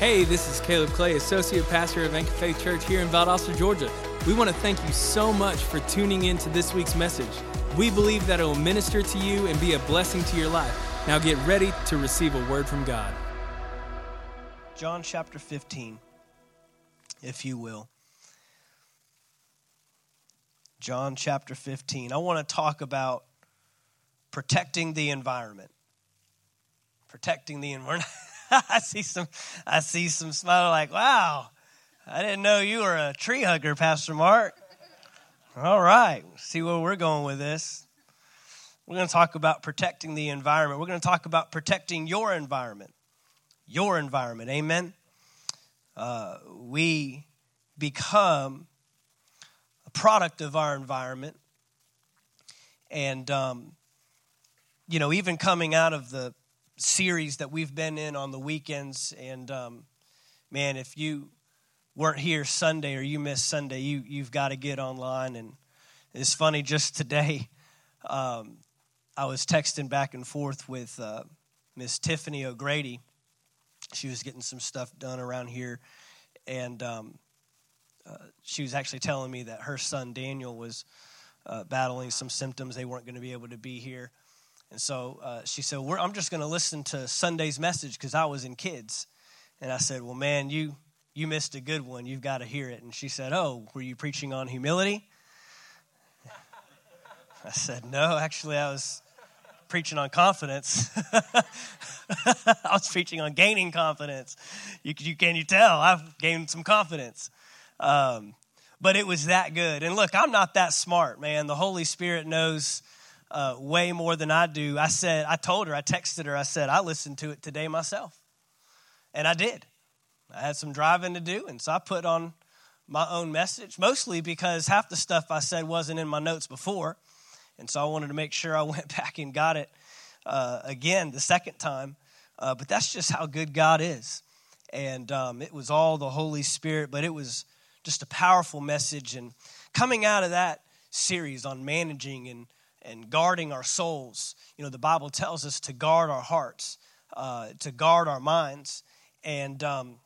Hey, this is Caleb Clay, Associate Pastor of Anchor Faith Church here in Valdosta, Georgia. We want to thank you so much for tuning in to this week's message. We believe that it will minister to you and be a blessing to your life. Now get ready to receive a word from God. John chapter 15, if you will. John chapter 15. I want to talk about protecting the environment. Protecting the environment. I see some I see some smile like, wow, I didn't know you were a tree hugger, Pastor Mark. All right, see where we're going with this. We're going to talk about protecting the environment. We're going to talk about protecting your environment. Your environment. Amen. Uh, we become a product of our environment. And, um, you know, even coming out of the series that we've been in on the weekends. And um, man, if you weren't here Sunday or you missed Sunday, you you've got to get online. And it's funny, just today, um, I was texting back and forth with uh, Miss Tiffany O'Grady. She was getting some stuff done around here, and um, uh, she was actually telling me that her son Daniel was uh, battling some symptoms. They weren't going to be able to be here. And so uh, she said, I'm just going to listen to Sunday's message because I was in kids. And I said, Well, man, you, you missed a good one. You've got to hear it. And she said, Oh, were you preaching on humility? I said, No, actually, I was preaching on confidence. I was preaching on gaining confidence. You, you, can you tell? I've gained some confidence. Um, but it was that good. And look, I'm not that smart, man. The Holy Spirit knows uh, way more than I do. I said, I told her, I texted her, I said, I listened to it today myself. And I did. I had some driving to do, and so I put on my own message, mostly because half the stuff I said wasn't in my notes before. And so I wanted to make sure I went back and got it uh, again the second time. Uh, but that's just how good God is. And um, it was all the Holy Spirit, but it was just a powerful message. And coming out of that series on managing and and guarding our souls. You know, the Bible tells us to guard our hearts, uh, to guard our minds. And um,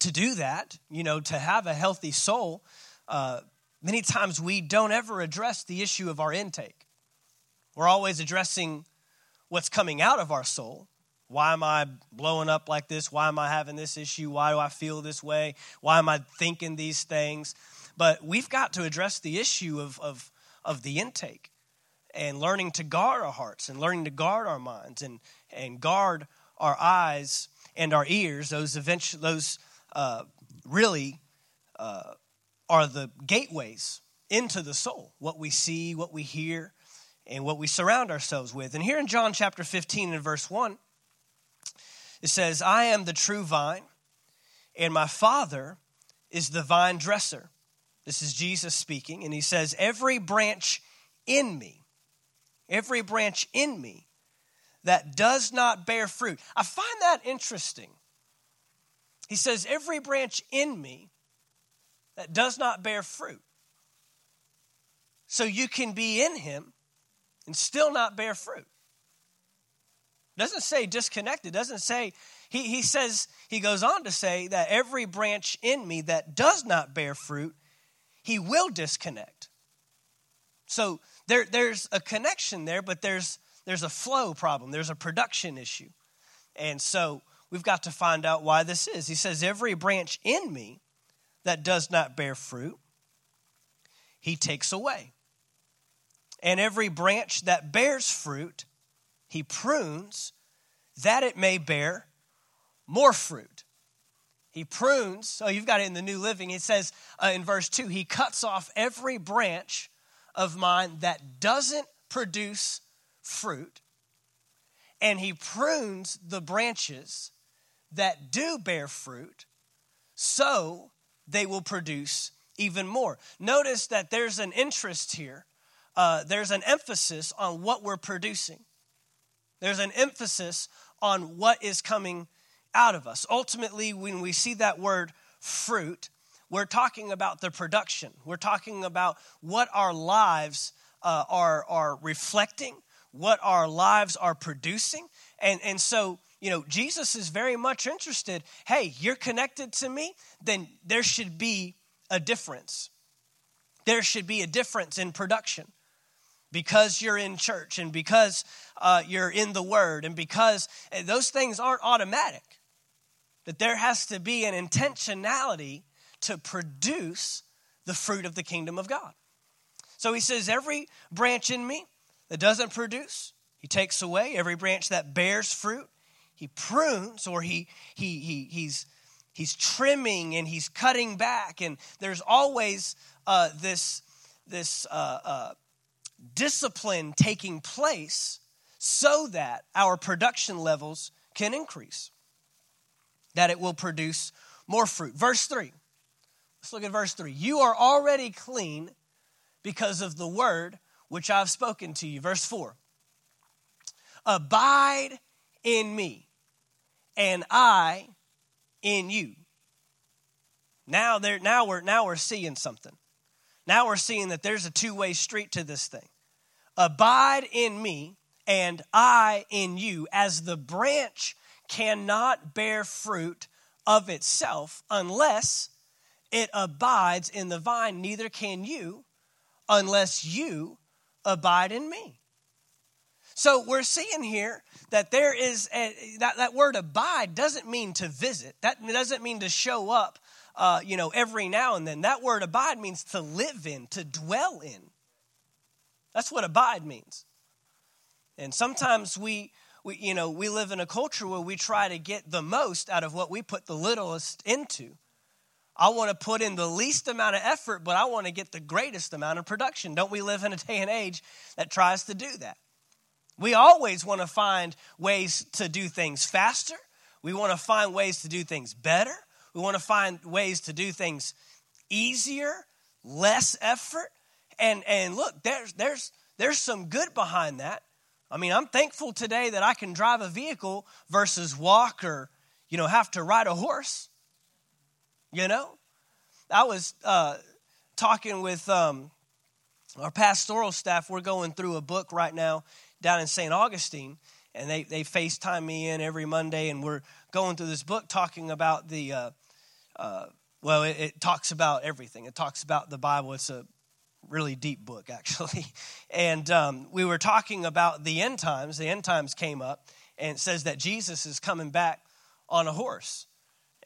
to do that, you know, to have a healthy soul, uh, many times we don't ever address the issue of our intake. We're always addressing what's coming out of our soul. Why am I blowing up like this? Why am I having this issue? Why do I feel this way? Why am I thinking these things? But we've got to address the issue of, of, of the intake and learning to guard our hearts and learning to guard our minds and, and guard our eyes and our ears. Those eventually, those uh, really uh, are the gateways into the soul. What we see, what we hear, and what we surround ourselves with. And here in John chapter 15 and verse 1, it says, I am the true vine, and my Father is the vine dresser. This is Jesus speaking, and he says, Every branch in me every branch in me that does not bear fruit. I find that interesting. He says, Every branch in me that does not bear fruit. So you can be in him and still not bear fruit. Doesn't say disconnected, doesn't say, he, he says, he goes on to say that every branch in me that does not bear fruit, he will disconnect. So there, there's a connection there, but there's, there's a flow problem, there's a production issue. And so we've got to find out why this is. He says, Every branch in me that does not bear fruit, he takes away. And every branch that bears fruit, he prunes that it may bear more fruit. He prunes, so you've got it in the New Living. It says uh, in verse 2 He cuts off every branch of mine that doesn't produce fruit, and he prunes the branches that do bear fruit, so they will produce even more. Notice that there's an interest here, uh, there's an emphasis on what we're producing, there's an emphasis on what is coming out of us. Ultimately, when we see that word fruit, we're talking about the production. We're talking about what our lives uh, are, are reflecting, what our lives are producing. And, and so you know, Jesus is very much interested. Hey, you're connected to me, then there should be a difference. There should be a difference in production because you're in church and because uh, you're in the Word and because eh, those things aren't automatic. That there has to be an intentionality to produce the fruit of the kingdom of God. So he says, Every branch in me that doesn't produce, he takes away. Every branch that bears fruit, he prunes or he, he, he, he's, he's trimming and he's cutting back. And there's always uh, this, this uh, uh, discipline taking place so that our production levels can increase, that it will produce more fruit. Verse 3. Let's look at verse 3. You are already clean because of the word which I've spoken to you. Verse 4. Abide in me, and I in you. Now, there, now, we're, now we're seeing something. Now we're seeing that there's a two way street to this thing. Abide in me, and I in you, as the branch cannot bear fruit of itself unless it abides in the vine, neither can you unless you abide in me. So we're seeing here that there is a, that, that word abide doesn't mean to visit. That doesn't mean to show up, uh, you know, every now and then. That word abide means to live in, to dwell in. That's what abide means. And sometimes we, we, you know, we live in a culture where we try to get the most out of what we put the littlest into. I want to put in the least amount of effort, but I want to get the greatest amount of production. Don't we live in a day and age that tries to do that? We always want to find ways to do things faster. We want to find ways to do things better. We want to find ways to do things easier, less effort. And and look, there's there's there's some good behind that. I mean, I'm thankful today that I can drive a vehicle versus walk or, you know, have to ride a horse. You know? I was uh, talking with um, our pastoral staff. We're going through a book right now down in St. Augustine, and they, they FaceTime me in every Monday, and we're going through this book talking about the, uh, uh, well, it, it, talks about everything. It talks about the Bible. It's a really deep book, actually. And um, we were talking about the end times. The end times came up, and it says that Jesus is coming back on a horse.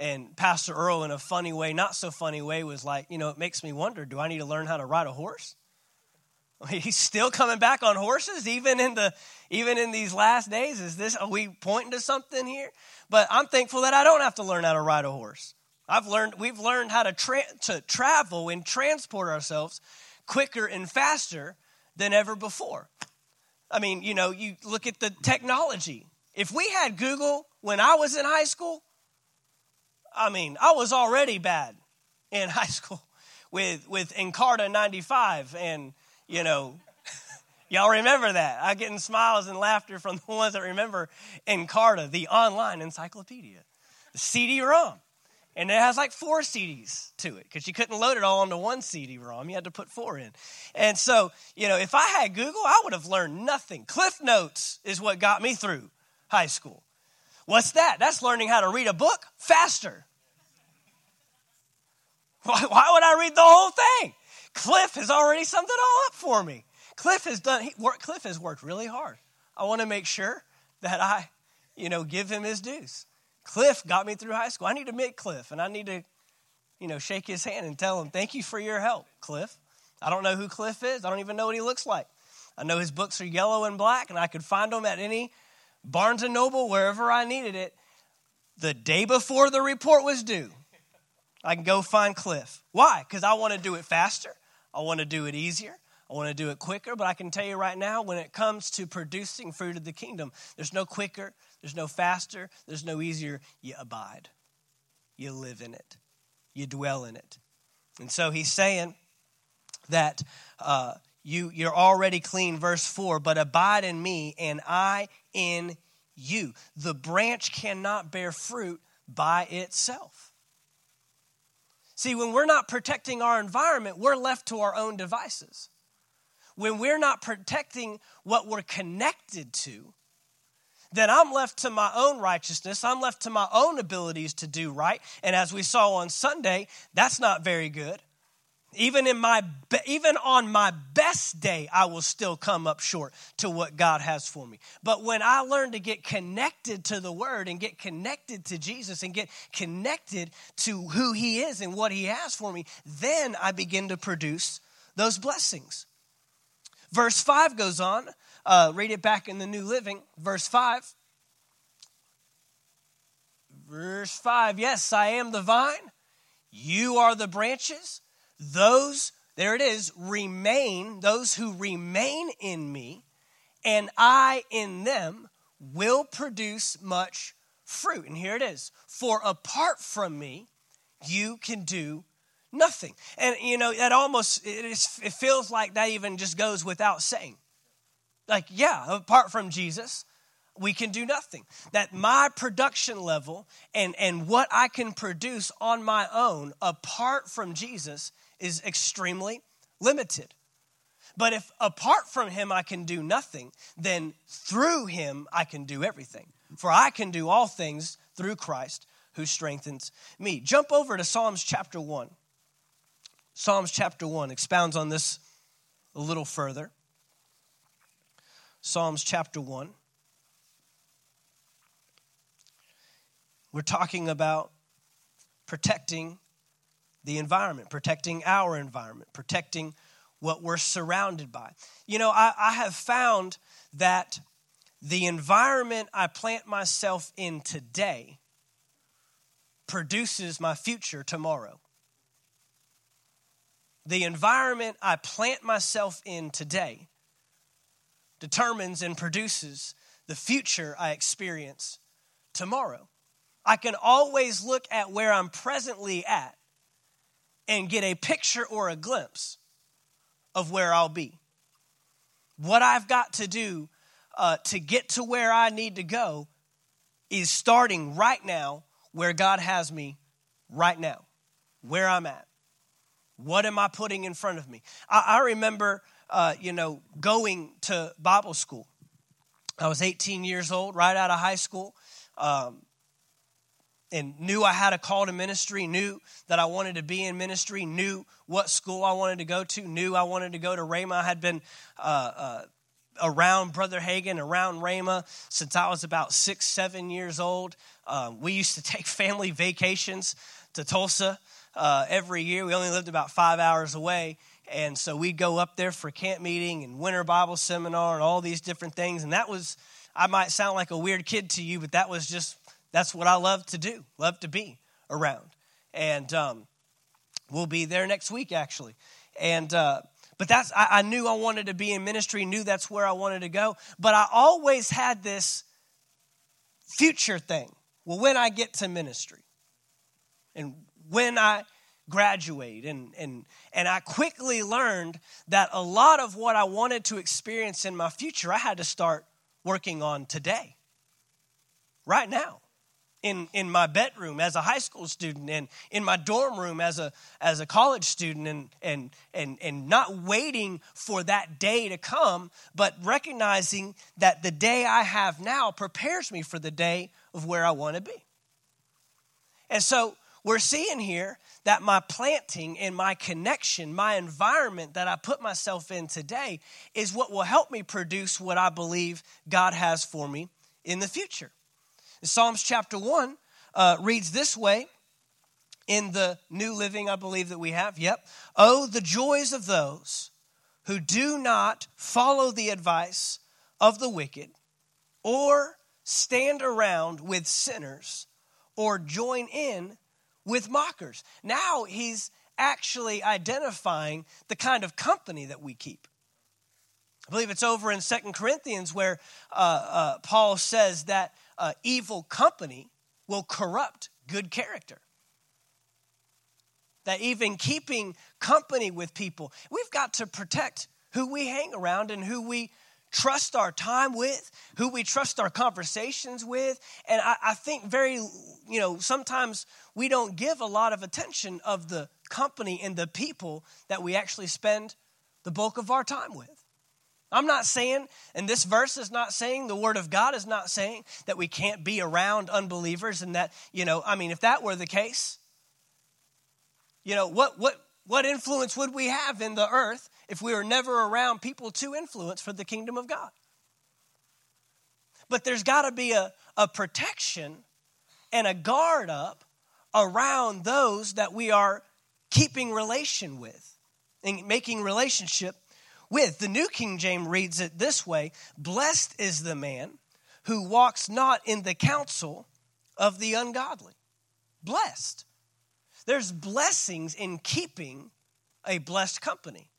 And Pastor Earl, in a funny way, not so funny way, was like, you know, it makes me wonder do I need to learn how to ride a horse? He's still coming back on horses, even in the even in these last days. Is this are we pointing to something here? But I'm thankful that I don't have to learn how to ride a horse. I've learned we've learned how to tra- to travel and transport ourselves quicker and faster than ever before. I mean, you know, you look at the technology. If we had Google when I was in high school, I mean, I was already bad in high school with with Encarta 95 and, you know, y'all remember that. I'm getting smiles and laughter from the ones that remember Encarta, the online encyclopedia. The CD-ROM. And it has like four CDs to it because you couldn't load it all onto one CD ROM. You had to put four in. And so, you know, if I had Google, I would have learned nothing. Cliff Notes is what got me through high school. What's that? That's learning how to read a book faster. Why, why would I read the whole thing? Cliff has already summed it all up for me. Cliff has done, he, work, Cliff has worked really hard. I want to make sure that I, you know, give him his dues. Cliff got me through high school. I need to meet Cliff and I need to, you know, shake his hand and tell him, thank you for your help, Cliff. I don't know who Cliff is. I don't even know what he looks like. I know his books are yellow and black, and I could find them at any Barnes and Noble, wherever I needed it, the day before the report was due. I can go find Cliff. Why? Because I want to do it faster. I want to do it easier. I want to do it quicker. But I can tell you right now, when it comes to producing fruit of the kingdom, there's no quicker, there's no faster, there's no easier. You abide, you live in it, you dwell in it. And so he's saying that uh, you, you're already clean, verse 4, but abide in me and I in you. The branch cannot bear fruit by itself. See, when we're not protecting our environment, we're left to our own devices. When we're not protecting what we're connected to, then I'm left to my own righteousness. I'm left to my own abilities to do right. And as we saw on Sunday, that's not very good. Even in my even on my best day, I will still come up short to what God has for me. But when I learn to get connected to the word and get connected to Jesus and get connected to who he is and what he has for me, then I begin to produce those blessings. Verse 5 goes on. Uh, read it back in the New Living. Verse 5. Verse 5 Yes, I am the vine, you are the branches. Those, there it is, remain, those who remain in me, and I in them will produce much fruit. And here it is For apart from me, you can do nothing. And, you know, that almost, it, is, it feels like that even just goes without saying. Like, yeah, apart from Jesus, we can do nothing. That my production level and, and what I can produce on my own apart from Jesus is extremely limited. But if apart from him I can do nothing, then through him I can do everything. For I can do all things through Christ who strengthens me. Jump over to Psalms chapter 1. Psalms chapter 1 expounds on this a little further. Psalms chapter 1. We're talking about protecting the environment, protecting our environment, protecting what we're surrounded by. You know, I, I have found that the environment I plant myself in today produces my future tomorrow. The environment I plant myself in today determines and produces the future I experience tomorrow. I can always look at where I'm presently at and get a picture or a glimpse of where I'll be. What I've got to do uh, to get to where I need to go is starting right now where God has me right now, where I'm at. What am I putting in front of me? I, I remember, uh, you know, going to Bible school. I was 18 years old, right out of high school. Um, and knew I had a call to ministry, knew that I wanted to be in ministry, knew what school I wanted to go to, knew I wanted to go to Rhema. I had been uh, uh, around Brother Hagin, around Rhema since I was about six, seven years old. Um, we used to take family vacations to Tulsa uh, every year. We only lived about five hours away. And so we'd go up there for camp meeting and winter Bible seminar and all these different things. And that was, I might sound like a weird kid to you, but that was just that's what I love to do, love to be around. And um, we'll be there next week, actually. And, uh, but that's, I, I knew I wanted to be in ministry, knew that's where I wanted to go. But I always had this future thing. Well, when I get to ministry and when I graduate and and and I quickly learned that a lot of what I wanted to experience in my future I had to start working on today. Right now in, in my bedroom as a high school student and in my dorm room as a, as a college student and, and, and, and not waiting for that day to come, but recognizing that the day I have now prepares me for the day of where I want to be. And so we're seeing here that my planting and my connection, my environment that I put myself in today is what will help me produce what I believe God has for me in the future. Psalms chapter 1 uh, reads this way in the New Living, I believe that we have. Yep. Oh, the joys of those who do not follow the advice of the wicked or stand around with sinners or join in with mockers. Now he's actually identifying the kind of company that we keep. I believe it's over in Second Corinthians where uh, uh, Paul says that uh, evil company will corrupt good character. That even keeping company with people, we've got to protect who we hang around and who we trust our time with, who we trust our conversations with. And I, I, think very, you know, sometimes we don't give a lot of attention of the company and the people that we actually spend the bulk of our time with. I'm not saying, and this verse is not saying, the Word of God is not saying that we can't be around unbelievers and that, you know, I mean, if that were the case, you know, what, what, what influence would we have in the earth if we were never around people to influence for the kingdom of God? But there's got to be a, a protection and a guard up around those that we are keeping relation with and making relationship with. The New King James reads it this way Blessed is the man who walks not in the counsel of the ungodly. Blessed. There's blessings in keeping a blessed company.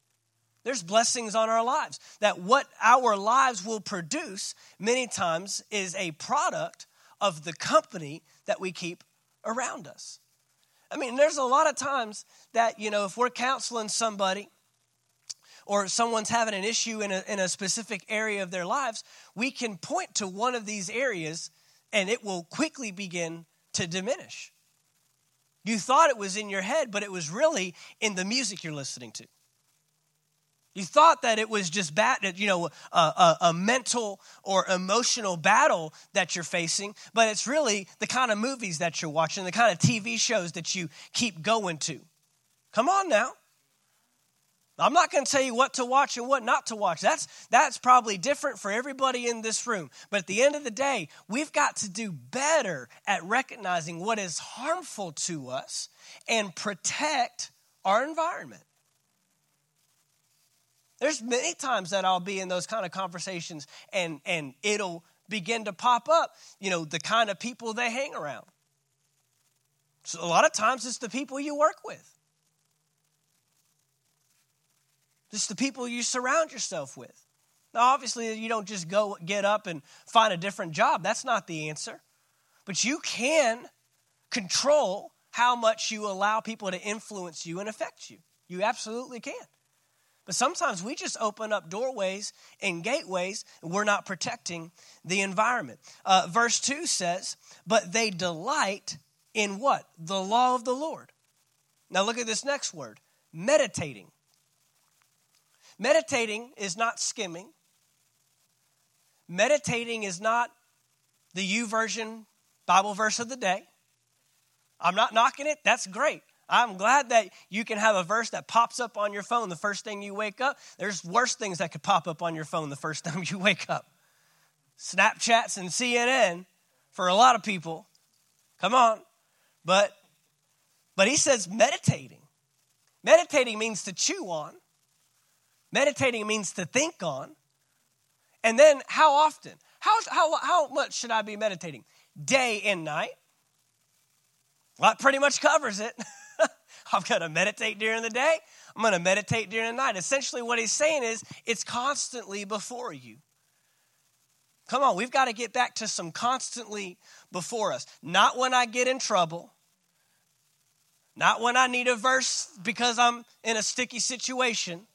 There's blessings on our lives. That what our lives will produce many times is a product of the company that we keep around us. I mean, there's a lot of times that, you know, if we're counseling somebody or someone's having an issue in a, in a specific area of their lives, we can point to one of these areas and it will quickly begin to diminish. You thought it was in your head, but it was really in the music you're listening to. You thought that it was just bad, you know, a, a, a, mental or emotional battle that you're facing, but it's really the kind of movies that you're watching, the kind of TV shows that you keep going to. Come on now. I'm not going to tell you what to watch and what not to watch. That's, that's probably different for everybody in this room. But at the end of the day, we've got to do better at recognizing what is harmful to us and protect our environment. There's many times that I'll be in those kind of conversations and, and it'll begin to pop up, you know, the kind of people they hang around. So a lot of times it's the people you work with. Just the people you surround yourself with. Now, obviously, you don't just go get up and find a different job. That's not the answer. But you can control how much you allow people to influence you and affect you. You absolutely can. But sometimes we just open up doorways and gateways, and we're not protecting the environment. Uh, verse 2 says, But they delight in what? The law of the Lord. Now look at this next word meditating. Meditating is not skimming, meditating is not the U YouVersion Bible verse of the day. I'm not knocking it, that's great. I'm glad that you can have a verse that pops up on your phone the first thing you wake up. There's worse things that could pop up on your phone the first time you wake up. Snapchats and CNN for a lot of people. Come on. But but he says meditating. Meditating means to chew on. Meditating means to think on. And then how often? How, how, how much should I be meditating? Day and night. Well, that pretty much covers it. I'm going to meditate during the day. I'm going to meditate during the night. Essentially, what he's saying is it's constantly before you. Come on, we've got to get back to some constantly before us. Not when I get in trouble, not when I need a verse because I'm in a sticky situation.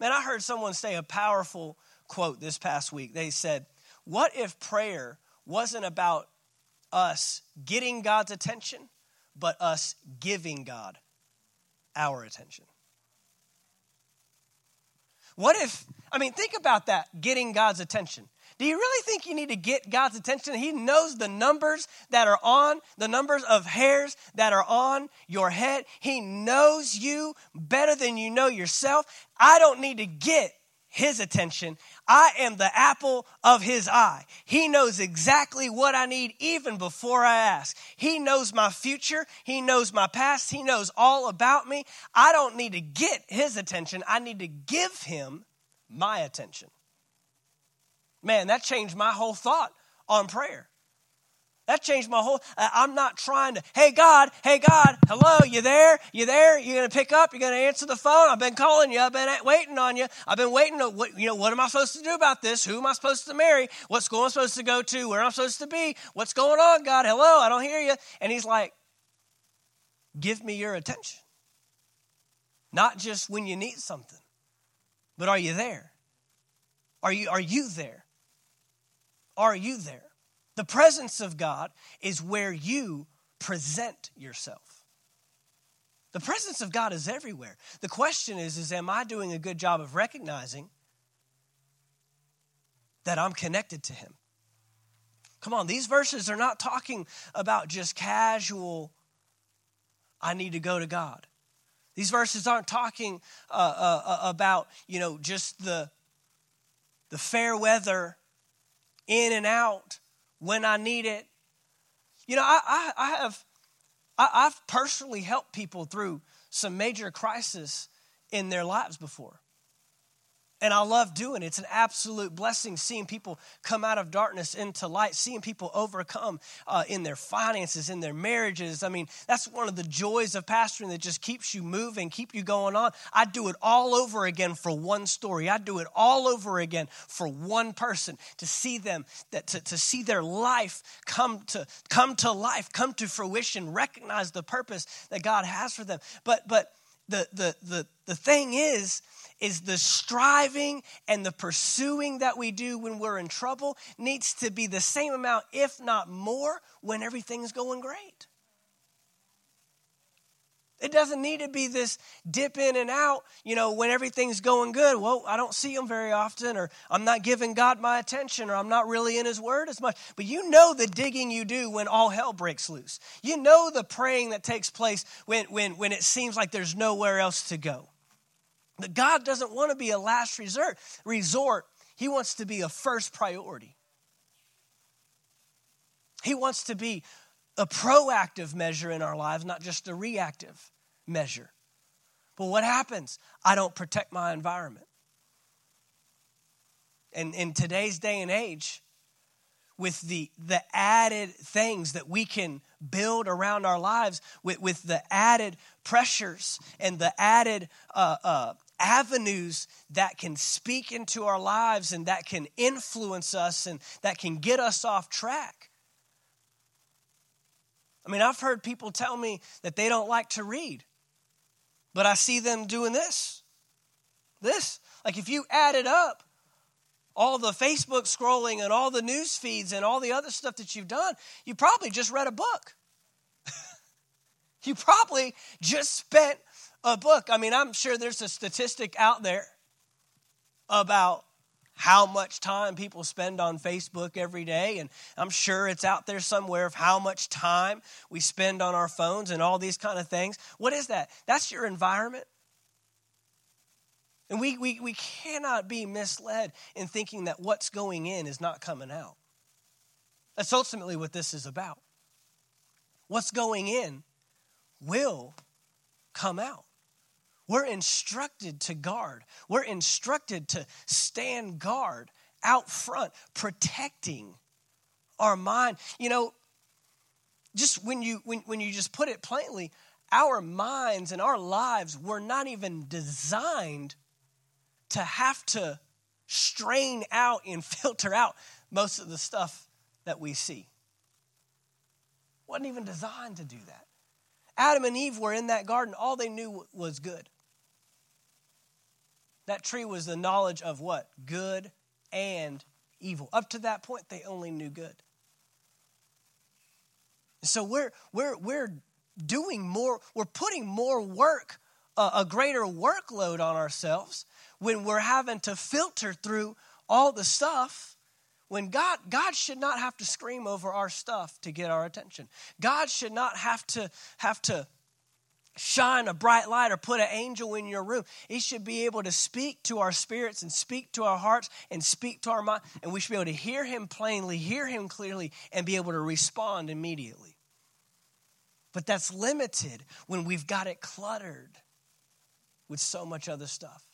Man, I heard someone say a powerful quote this past week. They said, What if prayer wasn't about us getting God's attention, but us giving God our attention. What if, I mean, think about that getting God's attention. Do you really think you need to get God's attention? He knows the numbers that are on, the numbers of hairs that are on your head. He knows you better than you know yourself. I don't need to get his attention. I am the apple of his eye. He knows exactly what I need even before I ask. He knows my future. He knows my past. He knows all about me. I don't need to get his attention. I need to give him my attention. Man, that changed my whole thought on prayer. That changed my whole. I'm not trying to. Hey God, hey God, hello, you there? You there? You're gonna pick up? You're gonna answer the phone? I've been calling you. I've been waiting on you. I've been waiting. To, what, you know, what am I supposed to do about this? Who am I supposed to marry? What school am I supposed to go to? Where am I supposed to be? What's going on, God? Hello, I don't hear you. And He's like, give me your attention. Not just when you need something, but are you there? Are you are you there? Are you there? The presence of God is where you present yourself. The presence of God is everywhere. The question is, is am I doing a good job of recognizing that I'm connected to Him. Come on, these verses are not talking about just casual, I need to go to God. These verses aren't talking uh, uh, uh, about, you know, just the, the fair weather in and out when I need it. You know, I, I, I have, I, I've personally helped people through some major crisis in their lives before. And I love doing it. It's an absolute blessing seeing people come out of darkness into light, seeing people overcome uh, in their finances, in their marriages. I mean, that's one of the joys of pastoring that just keeps you moving, keep you going on. I do it all over again for one story. I do it all over again for one person to see them, that to, to see their life come to come to life, come to fruition, recognize the purpose that God has for them. But but the the the, the thing is is the striving and the pursuing that we do when we're in trouble needs to be the same amount, if not more, when everything's going great. It doesn't need to be this dip in and out, you know, when everything's going good. Well, I don't see him very often, or I'm not giving God my attention, or I'm not really in his word as much. But you know the digging you do when all hell breaks loose. You know the praying that takes place when, when, when it seems like there's nowhere else to go. But God doesn't want to be a last resort, resort. He wants to be a first priority. He wants to be a proactive measure in our lives, not just a reactive measure. But what happens? I don't protect my environment. And in today's day and age, with the, the added things that we can build around our lives, with, with the added pressures and the added uh, uh, avenues that can speak into our lives and that can influence us and that can get us off track. I mean, I've heard people tell me that they don't like to read, but I see them doing this. This. Like if you add it up, all the Facebook scrolling and all the news feeds and all the other stuff that you've done, you probably just read a book. you probably just spent a book. I mean, I'm sure there's a statistic out there about how much time people spend on Facebook every day. And I'm sure it's out there somewhere of how much time we spend on our phones and all these kind of things. What is that? That's your environment. And we, we, we cannot be misled in thinking that what's going in is not coming out. That's ultimately what this is about. What's going in will come out. We're instructed to guard. We're instructed to stand guard out front, protecting our mind. You know, just when you when, when you just put it plainly, our minds and our lives were not even designed to have to strain out and filter out most of the stuff that we see. Wasn't even designed to do that. Adam and Eve were in that garden, all they knew was good. That tree was the knowledge of what? Good and evil. Up to that point, they only knew good. So we're, we're, we're doing more, we're putting more work, uh, a greater workload on ourselves when we're having to filter through all the stuff when God, God should not have to scream over our stuff to get our attention. God should not have to have to shine a bright light or put an angel in your room. He should be able to speak to our spirits and speak to our hearts and speak to our mind. And we should be able to hear him plainly, hear him clearly, and be able to respond immediately. But that's limited when we've got it cluttered with so much other stuff.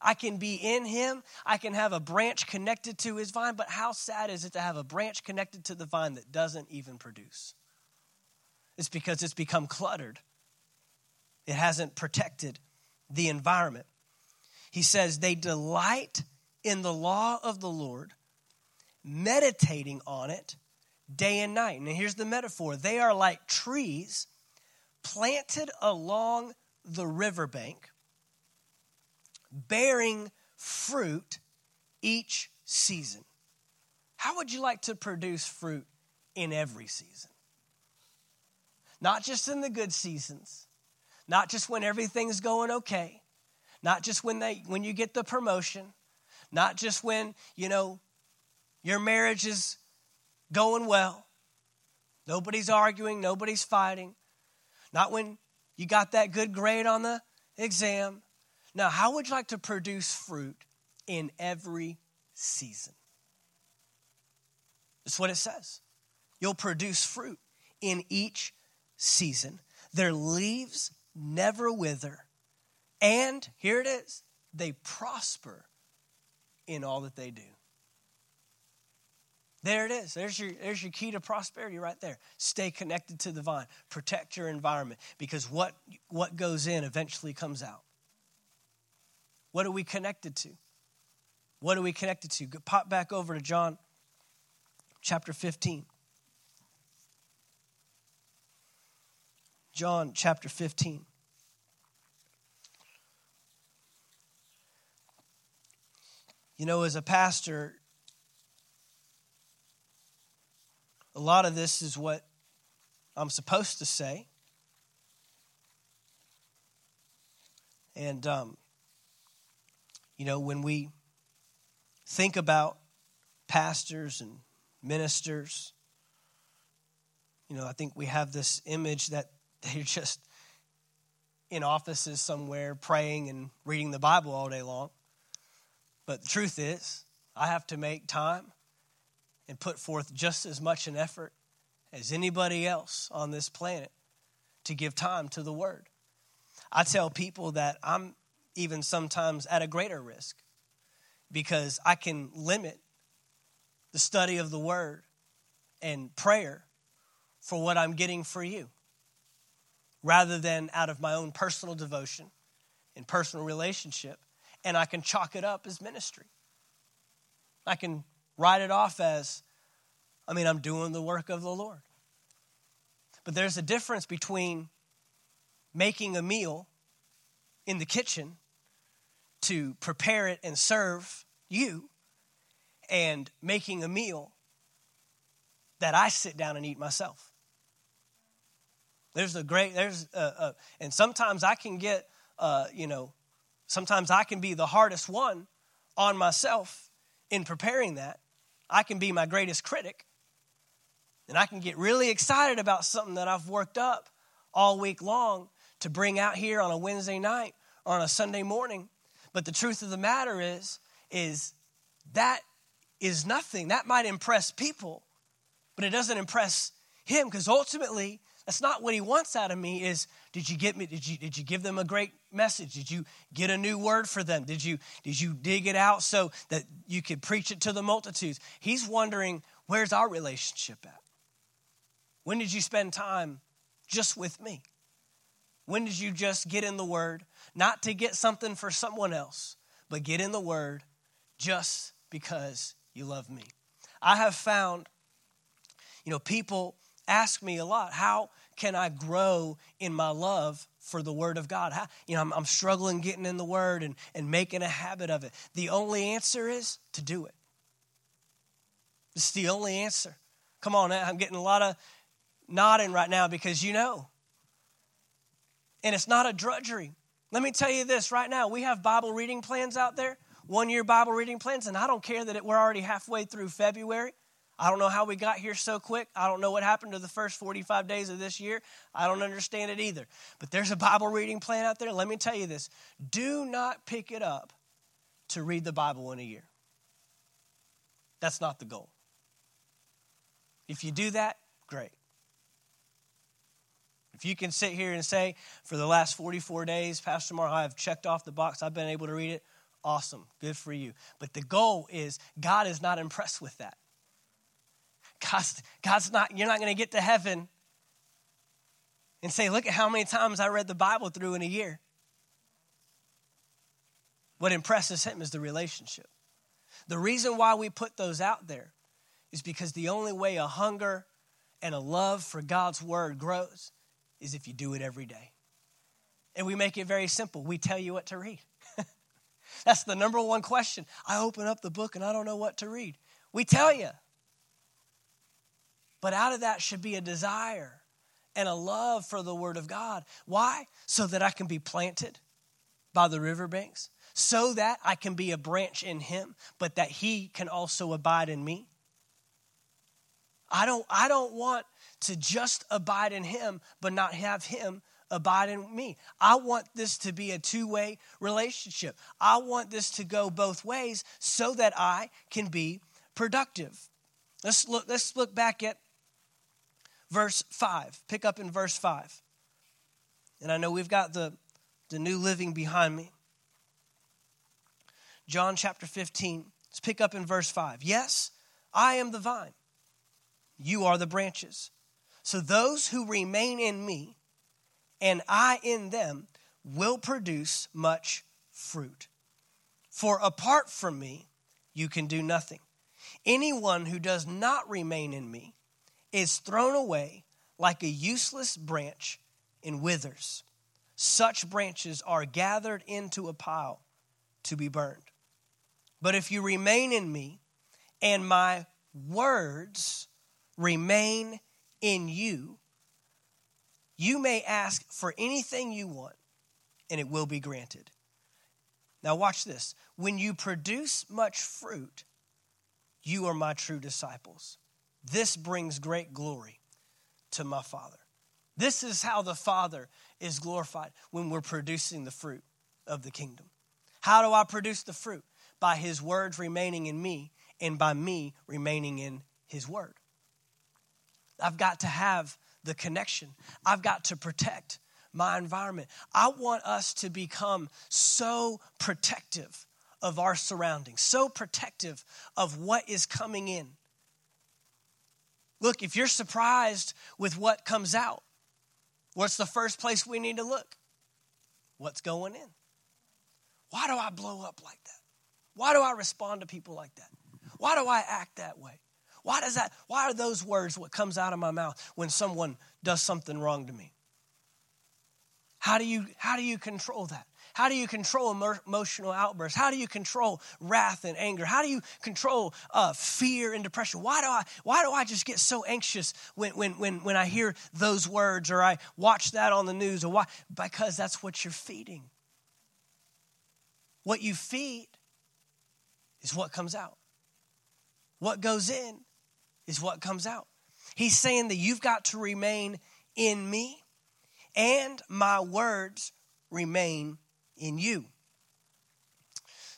I can be in him. I can have a branch connected to his vine, but how sad is it to have a branch connected to the vine that doesn't even produce? It's because it's become cluttered it hasn't protected the environment. He says, They delight in the law of the Lord, meditating on it day and night. And here's the metaphor they are like trees planted along the riverbank, bearing fruit each season. How would you like to produce fruit in every season? Not just in the good seasons, not just when everything's going okay, not just when they when you get the promotion, not just when, you know, your marriage is going well. Nobody's arguing, nobody's fighting. Not when you got that good grade on the exam. Now, how would you like to produce fruit in every season? That's what it says. You'll produce fruit in each season. Their leaves never wither. And here it is they prosper in all that they do. There it is. There's your, there's your key to prosperity right there. Stay connected to the vine. Protect your environment because what, what goes in eventually comes out. What are we connected to? What are we connected to? Pop back over to John chapter 15. John chapter 15. You know, as a pastor, A lot of this is what I'm supposed to say. And, um, you know, when we think about pastors and ministers, you know, I think we have this image that they're just in offices somewhere praying and reading the Bible all day long. But the truth is, I have to make time and put forth just as much an effort as anybody else on this planet to give time to the Word. I tell people that I'm even sometimes at a greater risk because I can limit the study of the Word and prayer for what I'm getting for you rather than out of my own personal devotion and personal relationship. And I can chalk it up as ministry. I can write it off as, I mean, I'm doing the work of the Lord. But there's a difference between making a meal in the kitchen to prepare it and serve you and making a meal that I sit down and eat myself. There's a great, there's, a, and sometimes I can get, uh, you know, sometimes I can be the hardest one on myself in preparing that. I can be my greatest critic. And I can get really excited about something that I've worked up all week long to bring out here on a Wednesday night or on a Sunday morning. But the truth of the matter is, is that is nothing. That might impress people, but it doesn't impress him because ultimately that's not what he wants out of me is did you get me did you did you give them a great message? Did you get a new word for them? Did you did you dig it out so that you could preach it to the multitudes? He's wondering where's our relationship at? When did you spend time just with me? When did you just get in the word? Not to get something for someone else but get in the word just because you love me. I have found you know people ask me a lot how can I grow in my love for the Word of God? How, you know, I'm, I'm struggling getting in the Word and, and making a habit of it. The only answer is to do it. It's the only answer. Come on, I'm getting a lot of nodding right now because you know. And it's not a drudgery. Let me tell you this right now. We have Bible reading plans out there, one year Bible reading plans, and I don't care that it, we're already halfway through February. I don't know how we got here so quick. I don't know what happened to the first 45 days of this year. I don't understand it either. But there's a Bible reading plan out there. Let me tell you this do not pick it up to read the Bible in a year. That's not the goal. If you do that, great. If you can sit here and say, for the last 44 days, Pastor Mark, I have checked off the box, I've been able to read it, awesome, good for you. But the goal is, God is not impressed with that. God's, God's not, you're not going to get to heaven and say, look at how many times I read the Bible through in a year. What impresses him is the relationship. The reason why we put those out there is because the only way a hunger and a love for God's word grows is if you do it every day. And we make it very simple. We tell you what to read. That's the number one question. I open up the book and I don't know what to read. We tell you. But out of that should be a desire and a love for the Word of God. Why? So that I can be planted by the riverbanks, so that I can be a branch in Him, but that He can also abide in me. I don't, I don't want to just abide in him, but not have him abide in me. I want this to be a two way relationship. I want this to go both ways so that I can be productive. Let's look, let's look back at verse 5. Pick up in verse 5. And I know we've got the, the new living behind me. John chapter 15. Let's pick up in verse 5. Yes, I am the vine, you are the branches. So those who remain in me and I in them will produce much fruit. For apart from me, you can do nothing. Anyone who does not remain in me is thrown away like a useless branch and withers. Such branches are gathered into a pile to be burned. But if you remain in me and my words remain in you, you may ask for anything you want and it will be granted. Now, watch this. When you produce much fruit, you are my true disciples. This brings great glory to my Father. This is how the Father is glorified when we're producing the fruit of the kingdom. How do I produce the fruit? By His words remaining in me and by me remaining in His word. I've got to have the connection, I've got to protect my environment. I want us to become so protective of our surroundings, so protective of what is coming in. Look, if you're surprised with what comes out, what's the first place we need to look? What's going in? Why do I blow up like that? Why do I respond to people like that? Why do I act that way? Why does that why are those words what comes out of my mouth when someone does something wrong to me? How do you how do you control that? How do you control emotional outbursts? How do you control wrath and anger? How do you control uh, fear and depression? Why do I why do I just get so anxious when, when, when, when I hear those words or I watch that on the news or why? Because that's what you're feeding. What you feed is what comes out. What goes in is what comes out. He's saying that you've got to remain in me and my words remain in you.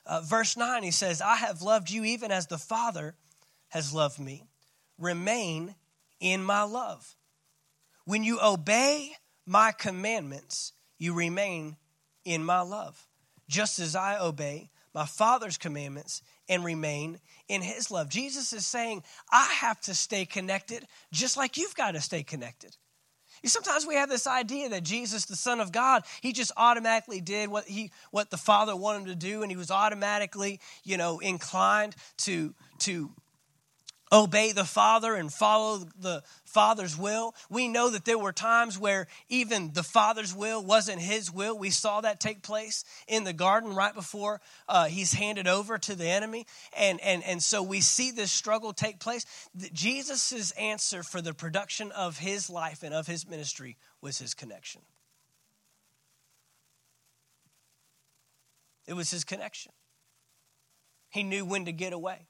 Uh, verse 9, he says, I have loved you even as the Father has loved me. Remain in my love. When you obey my commandments, you remain in my love, just as I obey my Father's commandments and remain in his love. Jesus is saying, I have to stay connected just like you've got to stay connected. Sometimes we have this idea that Jesus, the Son of God, he just automatically did what he what the Father wanted him to do, and he was automatically, you know, inclined to to obey the Father and follow the Father's will. We know that there were times where even the Father's will wasn't His will. We saw that take place in the garden right before uh, He's handed over to the enemy. And, and, and so we see this struggle take place. Jesus' answer for the production of His life and of His ministry was His connection. It was His connection. He knew when to get away.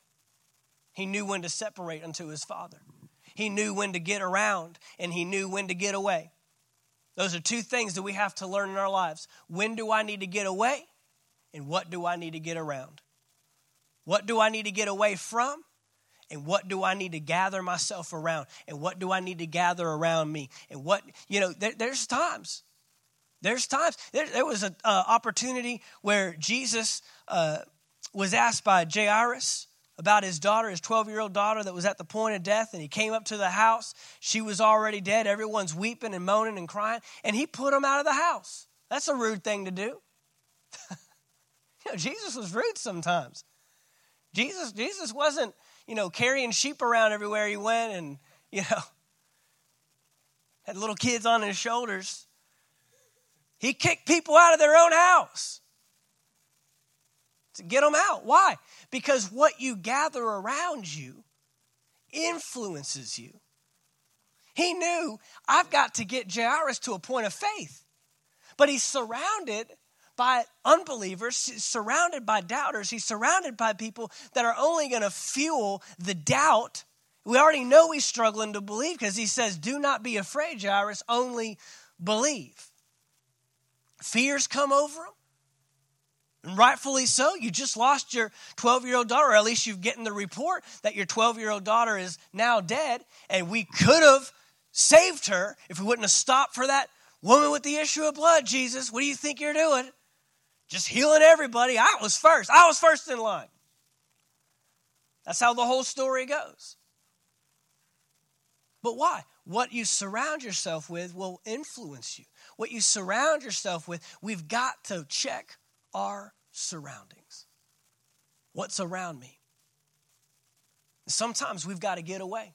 He knew when to separate unto his father. He knew when to get around and he knew when to get away. Those are two things that we have to learn in our lives. When do I need to get away? And what do I need to get around? What do I need to get away from? And what do I need to gather myself around? And what do I need to gather around me? And what, you know, there, there's times. There's times. There, there was an uh, opportunity where Jesus uh, was asked by Jairus about his daughter, his 12 year old daughter that was at the point of death, and he came up to the house. She was already dead. Everyone's weeping and moaning and crying, and he put them out of the house. That's a rude thing to do. you know, Jesus was rude sometimes. Jesus, Jesus wasn't, you know, carrying sheep around everywhere he went and, you know, had little kids on his shoulders. He kicked people out of their own house to get them out. Why? Because what you gather around you influences you. He knew I've got to get Jairus to a point of faith, but he's surrounded by unbelievers, he's surrounded by doubters, he's surrounded by people that are only going to fuel the doubt We already know he's struggling to believe because he says, Do not be afraid, Jairus, only believe. Fears come over him. And rightfully so. You just lost your 12 year old daughter, or at least you've gotten the report that your 12 year old daughter is now dead. And we could have saved her if we wouldn't have stopped for that woman with the issue of blood. Jesus, what do you think you're doing? Just healing everybody. I was first. I was first in line. That's how the whole story goes. But why? What you surround yourself with will influence you. What you surround yourself with, we've got to check our surroundings. What's around me? Sometimes we've got to get away.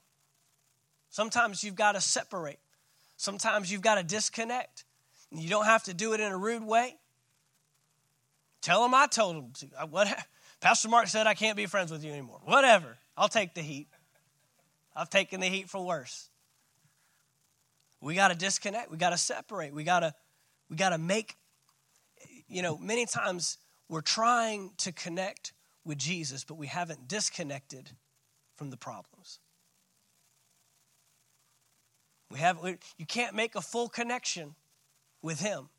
Sometimes you've got to separate. Sometimes you've got to disconnect. You don't have to do it in a rude way. Tell them I told them to. What, Pastor Mark said I can't be friends with you anymore. Whatever. I'll take the heat. I've taken the heat for worse. We got to disconnect. We got to separate. We got to we got to make you know, many times we're trying to connect with Jesus, but we haven't disconnected from the problems. We have you can't make a full connection with him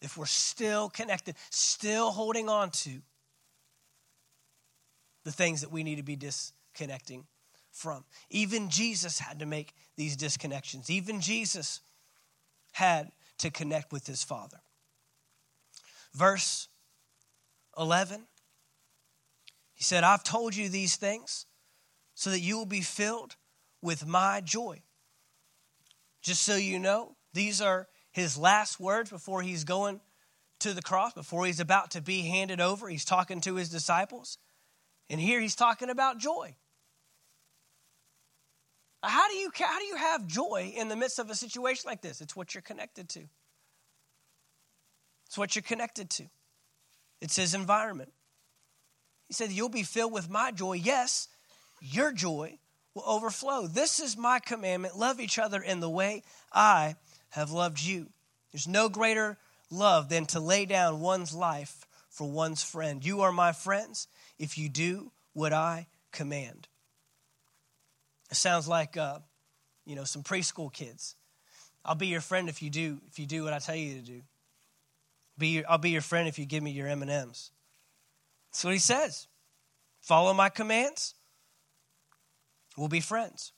if we're still connected, still holding on to the things that we need to be disconnecting from. Even Jesus had to make these disconnections. Even Jesus had to connect with his Father. Verse 11, he said, I've told you these things so that you will be filled with my joy. Just so you know, these are his last words before he's going to the cross, before he's about to be handed over. He's talking to his disciples. And here he's talking about joy. How do you, how do you have joy in the midst of a situation like this? It's what you're connected to. It's what you're connected to. It's his environment. He said, You'll be filled with my joy. Yes, your joy will overflow. This is my commandment love each other in the way I have loved you. There's no greater love than to lay down one's life for one's friend. You are my friends if you do what I command. It sounds like, uh, you know, some preschool kids. I'll be your friend if you do if you do what I tell you to do. Be your, I'll be your friend if you give me your M&Ms. That's what he says. Follow my commands. We'll be friends.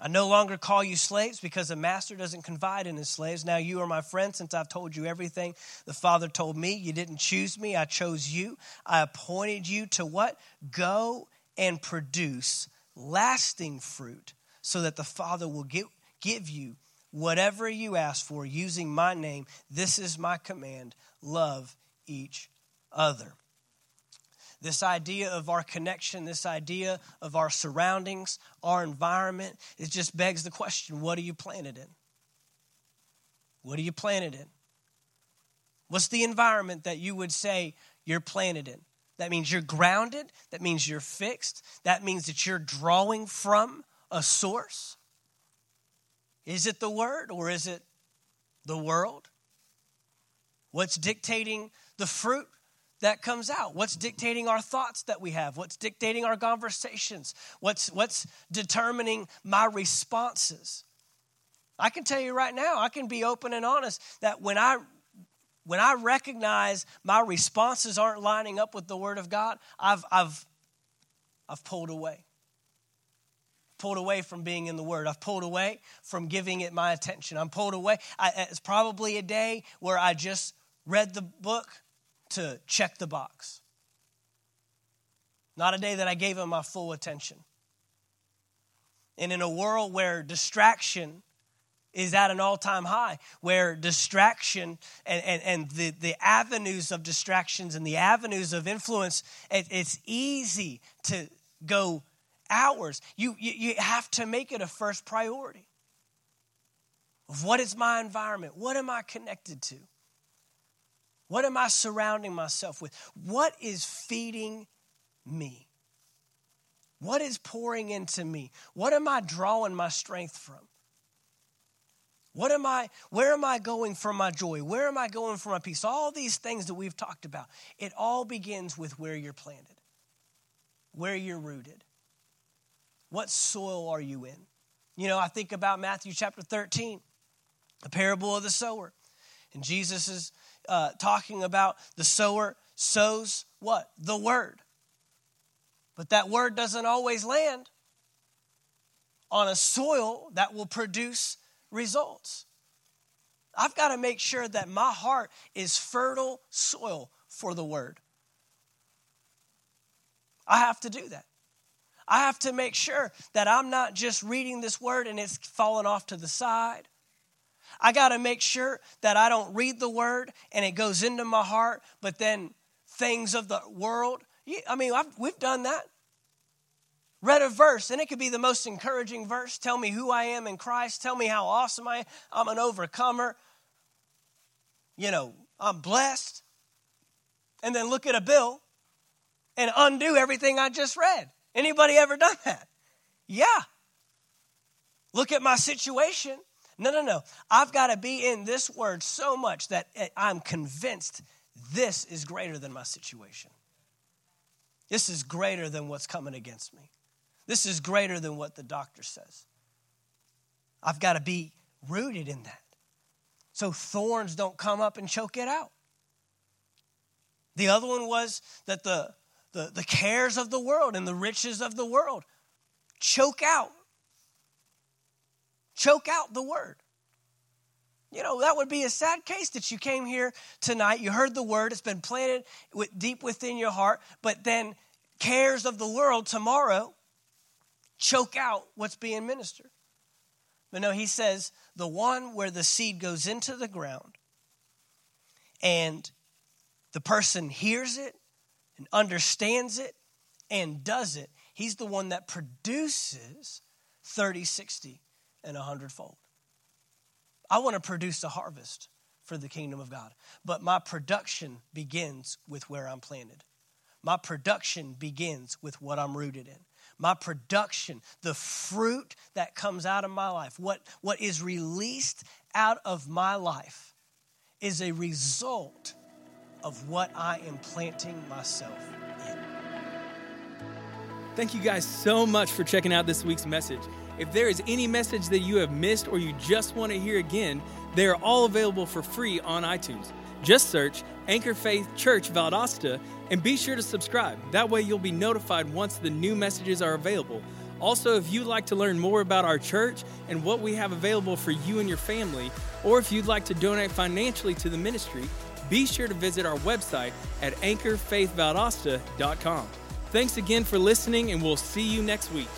I no longer call you slaves because a master doesn't confide in his slaves. Now you are my friends since I've told you everything the Father told me. You didn't choose me, I chose you. I appointed you to what? Go and produce lasting fruit so that the Father will give, give you whatever you ask for using my name. This is my command love each other. This idea of our connection, this idea of our surroundings, our environment, it just begs the question what are you planted in? What are you planted in? What's the environment that you would say you're planted in? That means you're grounded. That means you're fixed. That means that you're drawing from a source. Is it the word or is it the world? What's dictating the fruit that comes out? What's dictating our thoughts that we have? What's dictating our conversations? What's, what's determining my responses? I can tell you right now, I can be open and honest that when I when I recognize my responses aren't lining up with the word of God, I've I've I've pulled away pulled away from being in the Word. I've pulled away from giving it my attention. I'm pulled away. I, it's probably a day where I just read the book to check the box. Not a day that I gave him my full attention. And in a world where distraction is at an all time high, where distraction and, and, and the, the avenues of distractions and the avenues of influence, it, it's easy to go hours. You, you, you have to make it a first priority. of What is my environment? What am I connected to? What am I surrounding myself with? What is feeding me? What is pouring into me? What am I drawing my strength from? What am I, where am I going for my joy? Where am I going for my peace? All these things that we've talked about, it all begins with where you're planted, where you're rooted. What soil are you in? You know, I think about Matthew chapter 13, the parable of the sower. And Jesus is uh, talking about the sower sows what? The word. But that word doesn't always land on a soil that will produce results. I've got to make sure that my heart is fertile soil for the word. I have to do that. I have to make sure that I'm not just reading this word and it's falling off to the side. I got to make sure that I don't read the word and it goes into my heart, but then things of the world. I mean, I've, we've done that. Read a verse, and it could be the most encouraging verse. Tell me who I am in Christ. Tell me how awesome I am. I'm an overcomer. You know, I'm blessed. And then look at a bill and undo everything I just read. Anybody ever done that? Yeah. Look at my situation. No, no, no. I've got to be in this word so much that I'm convinced this is greater than my situation. This is greater than what's coming against me. This is greater than what the doctor says. I've got to be rooted in that. So thorns don't come up and choke it out. The other one was that the, the, the cares of the world and the riches of the world choke out. Choke out the word. You know, that would be a sad case that you came here tonight, you heard the word, it's been planted deep within your heart, but then cares of the world tomorrow choke out what's being ministered. But no, he says the one where the seed goes into the ground and the person hears it and understands it and does it, he's the one that produces 30, 60, and 100 fold. I want to produce a harvest for the kingdom of God. But my production begins with where I'm planted. My production begins with what I'm rooted in. My production, the fruit that comes out of my life, what, what is released out of my life, is a result of what I am planting myself in. Thank you guys so much for checking out this week's message. If there is any message that you have missed or you just want to hear again, they are all available for free on iTunes. Just search Anchor Faith Church Valdosta and be sure to subscribe. That way you'll be notified once the new messages are available. Also, if you'd like to learn more about our church and what we have available for you and your family, or if you'd like to donate financially to the ministry, be sure to visit our website at anchorfaithvaldosta.com. Thanks again for listening, and we'll see you next week.